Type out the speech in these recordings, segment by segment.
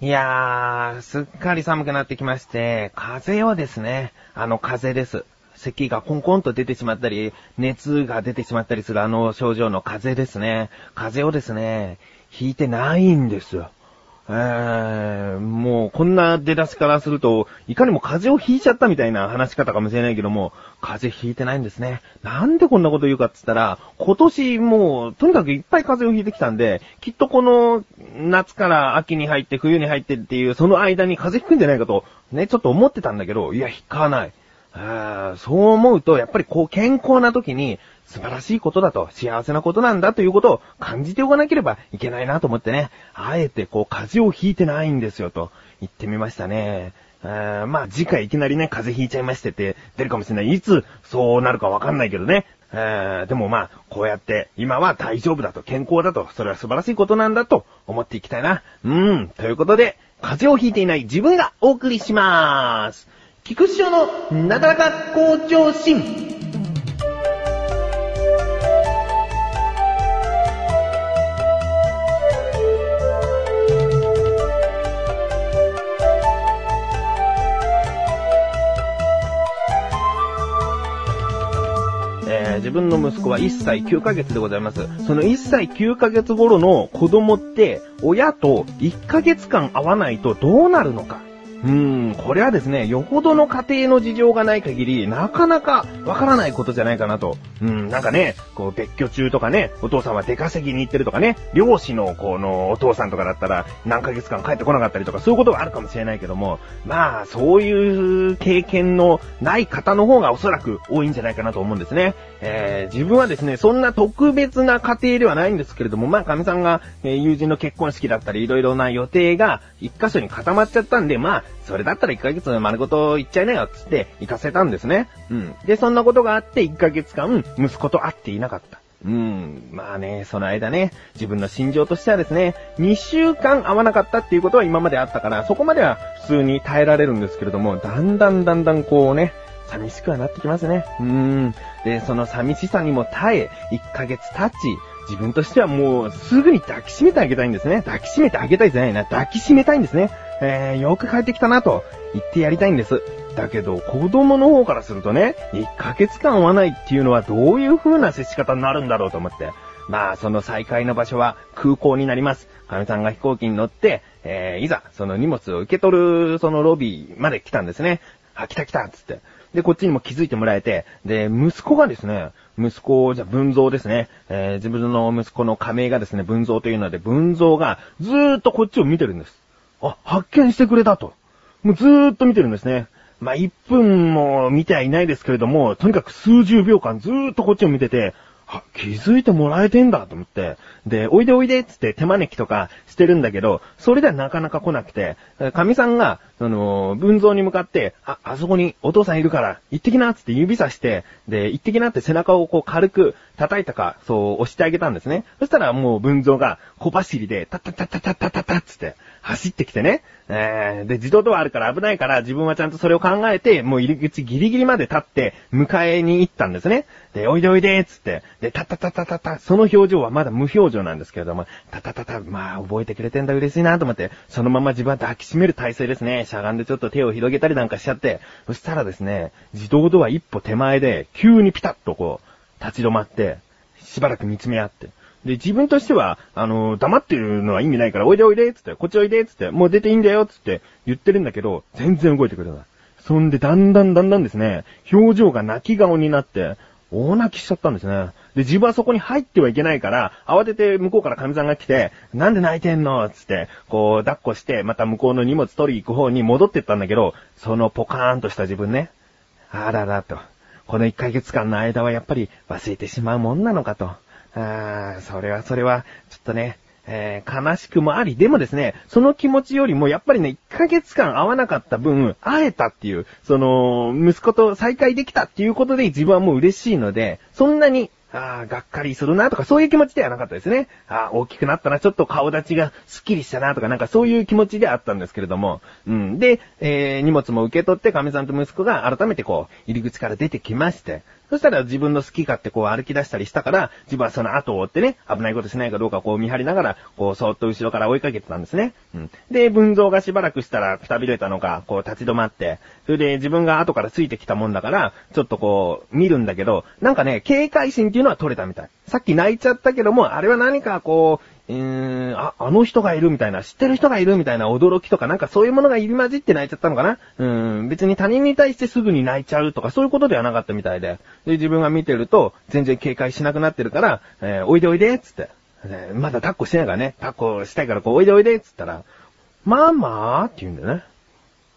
いやー、すっかり寒くなってきまして、風邪をですね、あの風邪です。咳がコンコンと出てしまったり、熱が出てしまったりするあの症状の風邪ですね。風邪をですね、引いてないんですよ。えー、もうこんな出だしからすると、いかにも風邪をひいちゃったみたいな話し方かもしれないけども、風邪ひいてないんですね。なんでこんなこと言うかって言ったら、今年もう、とにかくいっぱい風邪をひいてきたんで、きっとこの、夏から秋に入って冬に入ってっていう、その間に風邪ひくんじゃないかと、ね、ちょっと思ってたんだけど、いや、ひかない。あそう思うと、やっぱりこう健康な時に素晴らしいことだと、幸せなことなんだということを感じておかなければいけないなと思ってね、あえてこう風邪をひいてないんですよと言ってみましたね。あまあ次回いきなりね、風邪ひいちゃいましてって出るかもしれない。いつそうなるかわかんないけどね。でもまあ、こうやって今は大丈夫だと、健康だと、それは素晴らしいことなんだと思っていきたいな。うん、ということで、風邪をひいていない自分がお送りしまーす。菊師匠のなだらか向上心。えー自分の息子は1歳9ヶ月でございます。その1歳9ヶ月頃の子供って、親と1ヶ月間会わないとどうなるのか。うーん、これはですね、よほどの家庭の事情がない限り、なかなかわからないことじゃないかなと。うん、なんかね、こう、別居中とかね、お父さんは出稼ぎに行ってるとかね、漁師のこのお父さんとかだったら、何ヶ月間帰ってこなかったりとか、そういうことがあるかもしれないけども、まあ、そういう経験のない方の方がおそらく多いんじゃないかなと思うんですね。えー自分はですね、そんな特別な家庭ではないんですけれども、まあ、神さんが、え友人の結婚式だったり、いろいろな予定が一箇所に固まっちゃったんで、まあ、それだったら1ヶ月丸ごと行っちゃいなよ、つって行かせたんですね。うん。で、そんなことがあって1ヶ月間、息子と会っていなかった。うん。まあね、その間ね、自分の心情としてはですね、2週間会わなかったっていうことは今まであったから、そこまでは普通に耐えられるんですけれども、だんだんだんだんこうね、寂しくはなってきますね。うーん。で、その寂しさにも耐え、1ヶ月経ち、自分としてはもうすぐに抱きしめてあげたいんですね。抱きしめてあげたいじゃないな。抱きしめたいんですね。えー、よく帰ってきたなと言ってやりたいんです。だけど、子供の方からするとね、1ヶ月間会わないっていうのはどういう風な接し方になるんだろうと思って。まあ、その再会の場所は空港になります。かみさんが飛行機に乗って、えー、いざ、その荷物を受け取る、そのロビーまで来たんですね。あ、来た来たっつって。で、こっちにも気づいてもらえて、で、息子がですね、息子、じゃ文蔵ですね。えー自分の息子の仮名がですね、文蔵というので、文蔵がずーっとこっちを見てるんです。あ、発見してくれたと。もうずーっと見てるんですね。まあ、1分も見てはいないですけれども、とにかく数十秒間ずーっとこっちを見てて、あ、気づいてもらえてんだと思って、で、おいでおいでっつって手招きとかしてるんだけど、それではなかなか来なくて、神さんが、その、文蔵に向かって、あ、あそこにお父さんいるから、行ってきなっつって指さして、で、行ってきなって背中をこう軽く叩いたか、そう押してあげたんですね。そしたらもう文蔵が小走りで、タッタッタッタッタッタッタッつって、走ってきてね。えー、で、自動ドアあるから危ないから、自分はちゃんとそれを考えて、もう入り口ギリギリまで立って、迎えに行ったんですね。で、おいでおいで、つって。で、タッタッタッタッタッタ、その表情はまだ無表情なんですけれども、タッタッタッタ、まあ、覚えてくれてんだ、嬉しいなと思って、そのまま自分は抱きしめる体勢ですね。しゃがんでちょっと手を広げたりなんかしちゃって、そしたらですね、自動ドア一歩手前で、急にピタッとこう、立ち止まって、しばらく見つめ合って。で、自分としては、あの黙ってるのは意味ないから、おいでおいで、つって、こっちおいで、つって、もう出ていいんだよ、つって言ってるんだけど、全然動いてくれない。そんで、だんだんだんだんですね、表情が泣き顔になって、大泣きしちゃったんですね。で、自分はそこに入ってはいけないから、慌てて向こうから神さんが来て、なんで泣いてんの？つって、こう、抱っこして、また向こうの荷物取り行く方に戻ってったんだけど、そのポカーンとした自分ね、あららと。この1ヶ月間の間はやっぱり忘れてしまうもんなのかと。あーそれはそれは、ちょっとね、えー悲しくもあり、でもですね、その気持ちよりもやっぱりね、1ヶ月間会わなかった分、会えたっていう、その、息子と再会できたっていうことで自分はもう嬉しいので、そんなに、ああ、がっかりするなとかそういう気持ちではなかったですね。ああ、大きくなったな、ちょっと顔立ちがスッキリしたなとかなんかそういう気持ちであったんですけれども。うん。で、えー、荷物も受け取って、亀さんと息子が改めてこう、入り口から出てきまして。そしたら自分の好き勝手こう歩き出したりしたから、自分はその後を追ってね、危ないことしないかどうかこう見張りながら、こうそーっと後ろから追いかけてたんですね。うん。で、文蔵がしばらくしたらくたびれたのか、こう立ち止まって、それで自分が後からついてきたもんだから、ちょっとこう、見るんだけど、なんかね、警戒心っていうのは取れたみたい。さっき泣いちゃったけども、あれは何かこう、うー、あ、あの人がいるみたいな、知ってる人がいるみたいな驚きとかなんかそういうものが入り混じって泣いちゃったのかな？うん、別に他人に対してすぐに泣いちゃうとかそういうことではなかったみたいで。で、自分が見てると、全然警戒しなくなってるから、えーおいでおいでっつって。でまだ抱っこしてないからね、抱っこしたいからこう、おいでおいでっつったら、ママーって言うんだよね。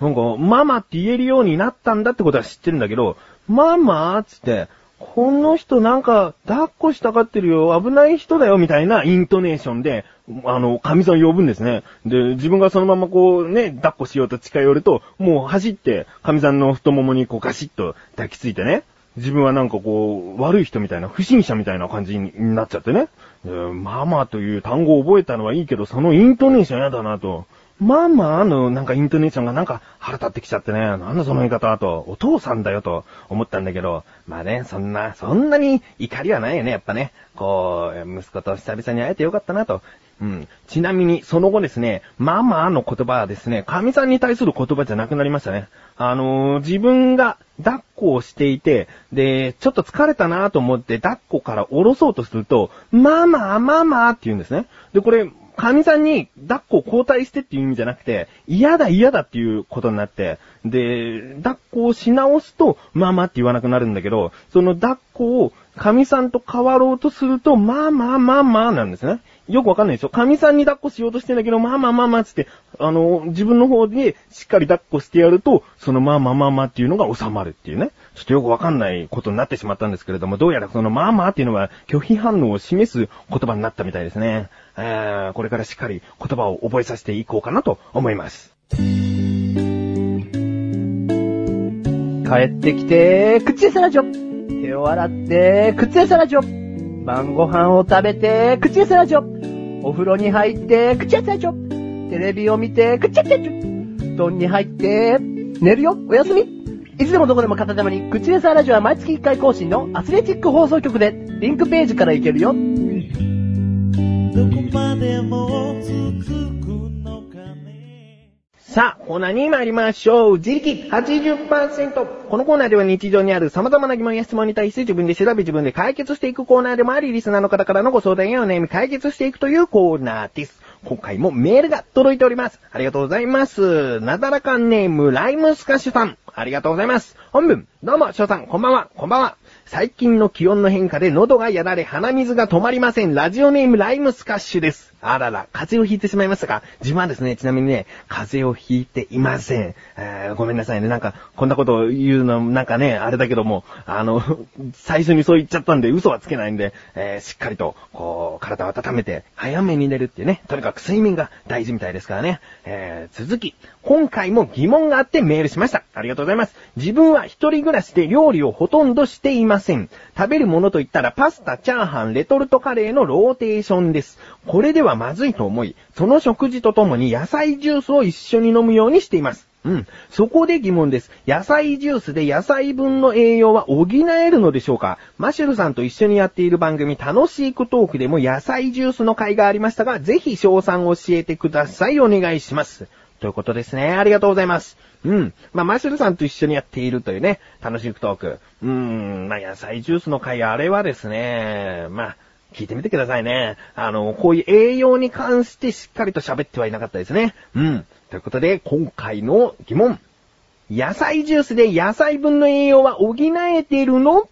なんか、ママって言えるようになったんだってことは知ってるんだけど、ママーつって、この人なんか、抱っこしたがってるよ、危ない人だよ、みたいなイントネーションで、あの、神さん呼ぶんですね。で、自分がそのままこうね、抱っこしようと近寄ると、もう走って、神さんの太ももにこうガシッと抱きついてね。自分はなんかこう、悪い人みたいな、不審者みたいな感じになっちゃってね。ママという単語を覚えたのはいいけど、そのイントネーションやだなと。ママのなんかイントネーションがなんか腹立ってきちゃってね、なんだその言い方と、お父さんだよと思ったんだけど、まあね、そんな、そんなに怒りはないよね、やっぱね。こう、息子と久々に会えてよかったなと。うん。ちなみに、その後ですね、ママの言葉はですね、神さんに対する言葉じゃなくなりましたね。あのー自分が抱っこをしていて、で、ちょっと疲れたなと思って抱っこから下ろそうとすると、ママ、ママって言うんですね。で、これ、神さんに抱っこを交代してっていう意味じゃなくて、嫌だ嫌だっていうことになって、で、抱っこをし直すと、ママって言わなくなるんだけど、その抱っこを神さんと変わろうとすると、ママ、ママなんですね。よくわかんないですよ。神さんに抱っこしようとしてんだけど、ママ、ママつって、あの、自分の方でしっかり抱っこしてやると、そのママ、ママっていうのが収まるっていうね。ちょっとよくわかんないことになってしまったんですけれども、どうやらそのママっていうのは拒否反応を示す言葉になったみたいですね。えー、これからしっかり言葉を覚えさせていこうかなと思います。帰ってきて、口エサラジョ。手を洗って、口エサラジョ。晩ご飯を食べて、口エサラジョ。お風呂に入って、口エサラジョ。テレビを見て、口エサラジョ。布団に入って、寝るよ、おやすみ。いつでもどこでも片手間に、口エサラジオは毎月1回更新のアスレチック放送局で、リンクページから行けるよ。こまでも続くのかねさあ、コーナーに参りましょう。自力80%。このコーナーでは日常にある様々な疑問や質問に対して自分で調べ自分で解決していくコーナーでもあり、リスナーの方からのご相談やお悩み解決していくというコーナーです。今回もメールが届いております。ありがとうございます。なだらかネーム、ライムスカッシュさん。ありがとうございます。本文、どうも、翔さん、こんばんは、こんばんは。最近の気温の変化で喉がやられ鼻水が止まりません。ラジオネームライムスカッシュです。あらら、風邪をひいてしまいましたか自分はですね、ちなみにね、風邪をひいていません。えーごめんなさいね。なんか、こんなことを言うの、なんかね、あれだけども、あの、最初にそう言っちゃったんで嘘はつけないんで、えーしっかりと、こう、体を温めて、早めに寝るっていうね、とにかく睡眠が大事みたいですからね。えー続き、今回も疑問があってメールしました。ありがとうございます。自分は一人暮らしで料理をほとんどしていません。食べるものといったらパスタ、チャーハン、レトルトカレーのローテーションです。これではまずいと思い、その食事とともに野菜ジュースを一緒に飲むようにしています。うん。そこで疑問です。野菜ジュースで野菜分の栄養は補えるのでしょうか？マシュルさんと一緒にやっている番組楽しい食トークでも野菜ジュースの回がありましたが、ぜひ詳細教えてください。お願いします。ということですね。ありがとうございます。うん。まあ、マシュルさんと一緒にやっているというね、楽しい食トーク。うーん、まあ、野菜ジュースの回、あれはですね、まあ、聞いてみてくださいね。あの、こういう栄養に関してしっかりと喋ってはいなかったですね。うん。ということで、今回の疑問。野菜ジュースで野菜分の栄養は補えているの？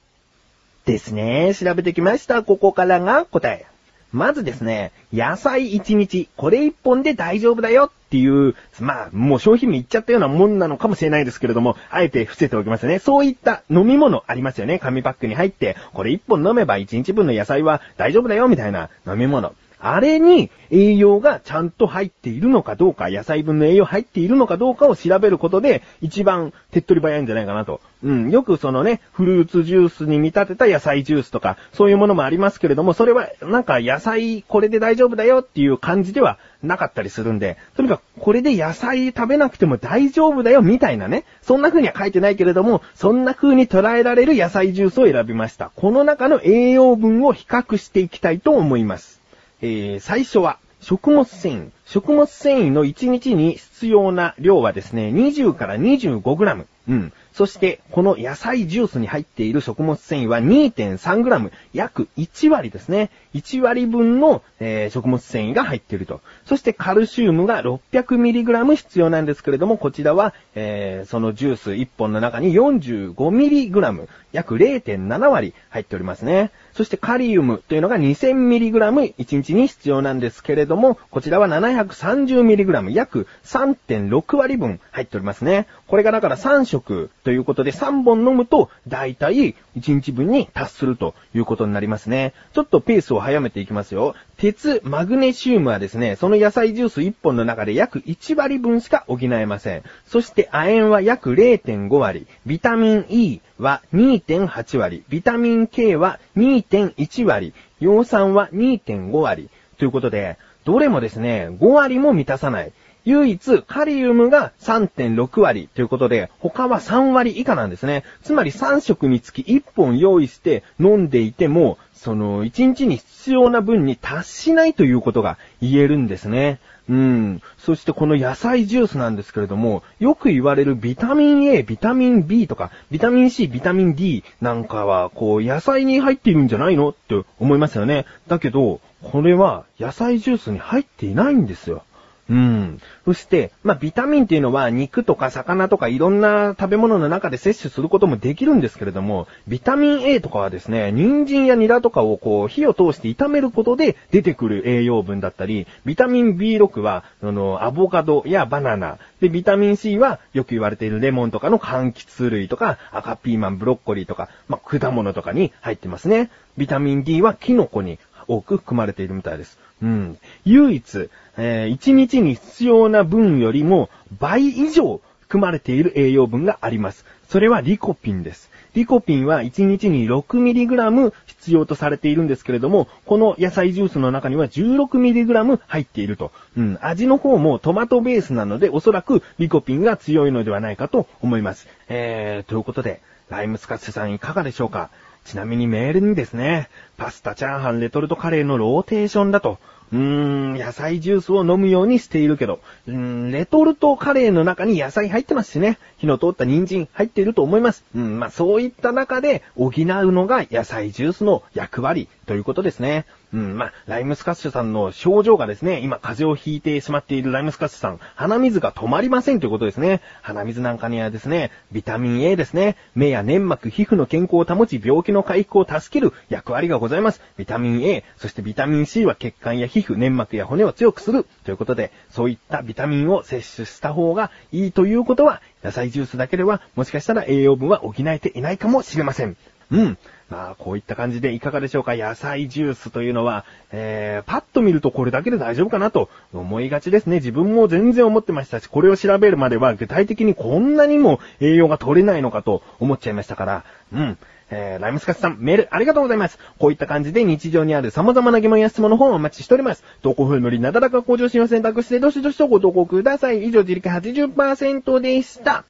ですね。調べてきました。ここからが答え。まずですね、野菜1日、これ1本で大丈夫だよっていう、まあ、もう商品名言っちゃったようなもんなのかもしれないですけれども、あえて伏せておきますね。そういった飲み物ありますよね。紙パックに入って、これ1本飲めば1日分の野菜は大丈夫だよみたいな飲み物。あれに栄養がちゃんと入っているのかどうか、野菜分の栄養入っているのかどうかを調べることで、一番手っ取り早いんじゃないかなと。うん、よくそのね、フルーツジュースに見立てた野菜ジュースとか、そういうものもありますけれども、それはなんか野菜これで大丈夫だよっていう感じではなかったりするんで、とにかくこれで野菜食べなくても大丈夫だよみたいなね、そんな風には書いてないけれども、そんな風に捉えられる野菜ジュースを選びました。この中の栄養分を比較していきたいと思います。えー、最初は、食物繊維。食物繊維の1日に必要な量はですね、20から 25g。うん。そして、この野菜ジュースに入っている食物繊維は 2.3g、約1割ですね。1割分の、えー、食物繊維が入っていると。そしてカルシウムが 600mg 必要なんですけれども、こちらは、えー、そのジュース1本の中に 45mg、約0.7割入っておりますね。そしてカリウムというのが 2000mg 1日に必要なんですけれども、こちらは 730mg、約3.6割分入っておりますね。これがだから3食ということで3本飲むと、だいたい1日分に達するということになりますね。ちょっとペースを早めていきますよ。鉄、マグネシウムはですね、その野菜ジュース1本の中で約1割分しか補えません。そして亜鉛は約0.5割、ビタミン E は2.8割、ビタミン K は2.1割、葉酸は2.5割。ということで、どれもですね、5割も満たさない。唯一、カリウムが3.6割ということで、他は3割以下なんですね。つまり3食につき1本用意して飲んでいても、その1日に必要な分に達しないということが言えるんですね。うん。そしてこの野菜ジュースなんですけれども、よく言われるビタミン A、ビタミン B とか、ビタミン C、ビタミン D なんかは、こう、野菜に入っているんじゃないのって思いますよね。だけど、これは野菜ジュースに入っていないんですよ。うん。そして、まあ、ビタミンっていうのは肉とか魚とかいろんな食べ物の中で摂取することもできるんですけれども、ビタミン A とかはですね、人参やニラとかをこう火を通して炒めることで出てくる栄養分だったり、ビタミン B6 は、あの、アボカドやバナナ、で、ビタミン C はよく言われているレモンとかの柑橘類とか、赤ピーマン、ブロッコリーとか、まあ、果物とかに入ってますね。ビタミン D はキノコに多く含まれているみたいです。うん。唯一、えー、1日に必要な分よりも倍以上含まれている栄養分があります。それはリコピンです。リコピンは1日に 6mg 必要とされているんですけれども、この野菜ジュースの中には 16mg 入っていると。うん、味の方もトマトベースなので、おそらくリコピンが強いのではないかと思います。えー、ということで、ライムスカッシュさんいかがでしょうか？ちなみにメールにですね、パスタ、チャーハン、レトルトカレーのローテーションだと。うーん、野菜ジュースを飲むようにしているけど、うーん、レトルトカレーの中に野菜入ってますしね。火の通った人参入っていると思います。うん、まあそういった中で補うのが野菜ジュースの役割ということですね。うん、まあ、ライムスカッシュさんの症状がですね、今風邪をひいてしまっているライムスカッシュさん、鼻水が止まりませんということですね。鼻水なんかにはですね、ビタミン A ですね、目や粘膜、皮膚の健康を保ち、病気の回復を助ける役割がございます。ビタミン A、そしてビタミン C は血管や皮膚、粘膜や骨を強くするということで、そういったビタミンを摂取した方がいいということは、野菜ジュースだけでは、もしかしたら栄養分は補えていないかもしれません。うん。まあ、こういった感じでいかがでしょうか野菜ジュースというのは、えー、パッと見るとこれだけで大丈夫かなと思いがちですね。自分も全然思ってましたし、これを調べるまでは具体的にこんなにも栄養が取れないのかと思っちゃいましたから、うん。えー、ライムスカスさん、メールありがとうございます。こういった感じで日常にある様々な疑問や質問の方をお待ちしております。投稿風のりなだらか向上心を選択してどしどしとご投稿ください。以上、自力80%でした。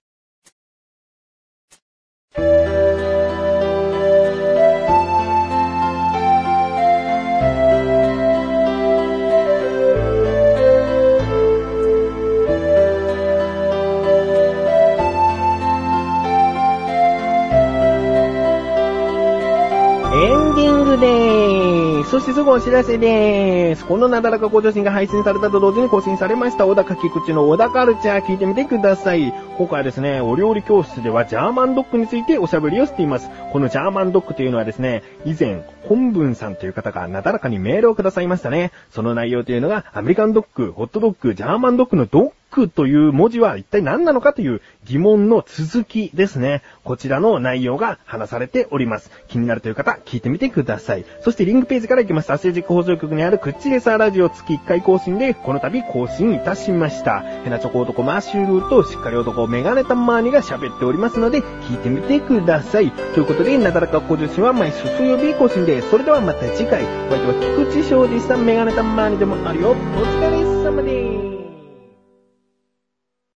そしてすぐお知らせでーす。このなだらか向上心が配信されたと同時に更新されました、小高菊池の小田カルチャー聞いてみてください。今回はですね、お料理教室ではジャーマンドッグについておしゃべりをしています。このジャーマンドッグというのはですね、以前、本文さんという方がなだらかにメールをくださいましたね。その内容というのが、アメリカンドッグ、ホットドッグ、ジャーマンドッグのドッグという文字は一体何なのかという疑問の続きですね。こちらの内容が話されております。気になるという方、聞いてみてください。そしてリンクページから行きます。アスレジック放送局にあるクッチレサーラジオ月1回更新で、この度更新いたしました。ヘナチョコ男マーシュルーとしっかり男メガネたまーにが喋っておりますので、聞いてみてください。ということで、なだらか向上心は毎週水曜日更新です。それではまた次回、お相手は菊池翔でした。メガネたまーにでもあるよ。お疲れ様です。